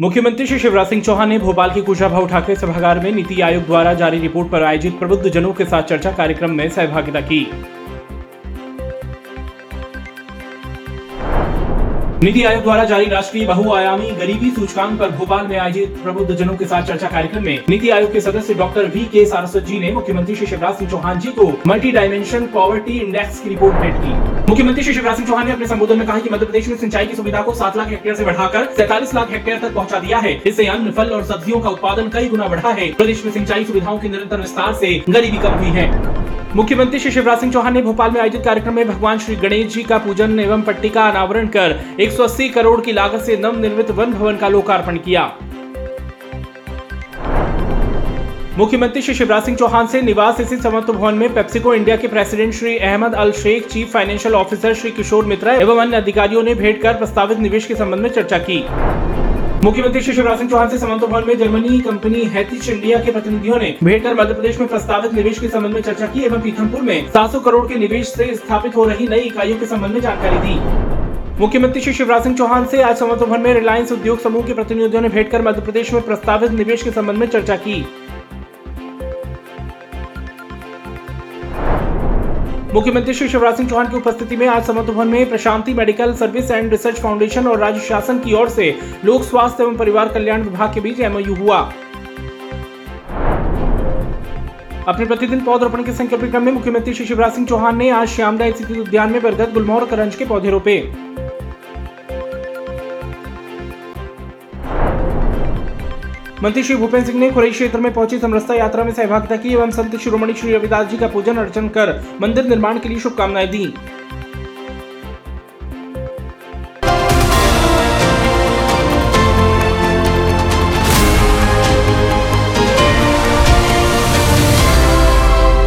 मुख्यमंत्री श्री शिवराज सिंह चौहान ने भोपाल के कुशाभाऊ ठाकरे सभागार में नीति आयोग द्वारा जारी रिपोर्ट पर आयोजित प्रबुद्ध जनों के साथ चर्चा कार्यक्रम में सहभागिता की। नीति आयोग द्वारा जारी राष्ट्रीय बहुआयामी गरीबी सूचकांक पर भोपाल में आयोजित प्रबुद्ध जनों के साथ चर्चा कार्यक्रम में नीति आयोग के सदस्य डॉक्टर वी के सारस्वत जी ने मुख्यमंत्री श्री शिवराज सिंह चौहान जी को मल्टी डायमेंशन पॉवर्टी इंडेक्स की रिपोर्ट भेंट की। मुख्यमंत्री श्री शिवराज सिंह चौहान ने अपने संबोधन में कहा कि मध्य प्रदेश में सिंचाई की सुविधा को सात लाख हेक्टेयर से बढ़ाकर सैंतालीस लाख हेक्टेयर तक पहुँचा दिया है। इससे अन्न, फल और सब्जियों का उत्पादन कई गुना बढ़ा है। प्रदेश में सिंचाई सुविधाओं के निरंतर विस्तार से गरीबी कम हुई है। मुख्यमंत्री श्री शिवराज सिंह चौहान ने भोपाल में आयोजित कार्यक्रम में भगवान श्री गणेश जी का पूजन एवं पट्टी का अनावरण कर 180 करोड़ की लागत से नव निर्मित वन भवन का लोकार्पण किया। मुख्यमंत्री श्री शिवराज सिंह चौहान से निवास स्थित समत्व भवन में पेप्सिको इंडिया के president Shri Ahmed Al Sheikh, chief financial officer Shri Kishore Mitra एवं अन्य अधिकारियों ने भेंट कर प्रस्तावित निवेश के संबंध में चर्चा की। मुख्यमंत्री श्री शिवराज सिंह चौहान से समन्वय भवन में जर्मनी कंपनी हैथिच इंडिया के प्रतिनिधियों ने भेंट कर मध्य प्रदेश में प्रस्तावित निवेश के संबंध में चर्चा की एवं पीथमपुर में 700 करोड़ के निवेश से स्थापित हो रही नई इकाइयों के संबंध में जानकारी दी। मुख्यमंत्री श्री शिवराज सिंह चौहान से आज भवन में रिलायंस उद्योग समूह के प्रतिनिधियों ने भेंट कर मध्य प्रदेश में प्रस्तावित निवेश के संबंध में चर्चा की। मुख्यमंत्री श्री शिवराज सिंह चौहान की उपस्थिति में आज समर्थ भवन में Prashanti medical service and research foundation और राज्य शासन की ओर से लोक स्वास्थ्य एवं परिवार कल्याण विभाग के बीच एमओयू हुआ। अपने प्रतिदिन पौधरोपण के संकल्प क्रम में मुख्यमंत्री श्री शिवराज सिंह चौहान ने आज श्यामला स्थित उद्यान में बरगद, गुलमोहर करंज के पौधे रोपे। मंत्री श्री भूपेन्द्र सिंह ने खुरई क्षेत्र में पहुँची समरसता यात्रा में सहभागिता की एवं संत शिरोमणि श्री रविदास जी का पूजन अर्चन कर मंदिर निर्माण के लिए शुभकामनाएँ दी।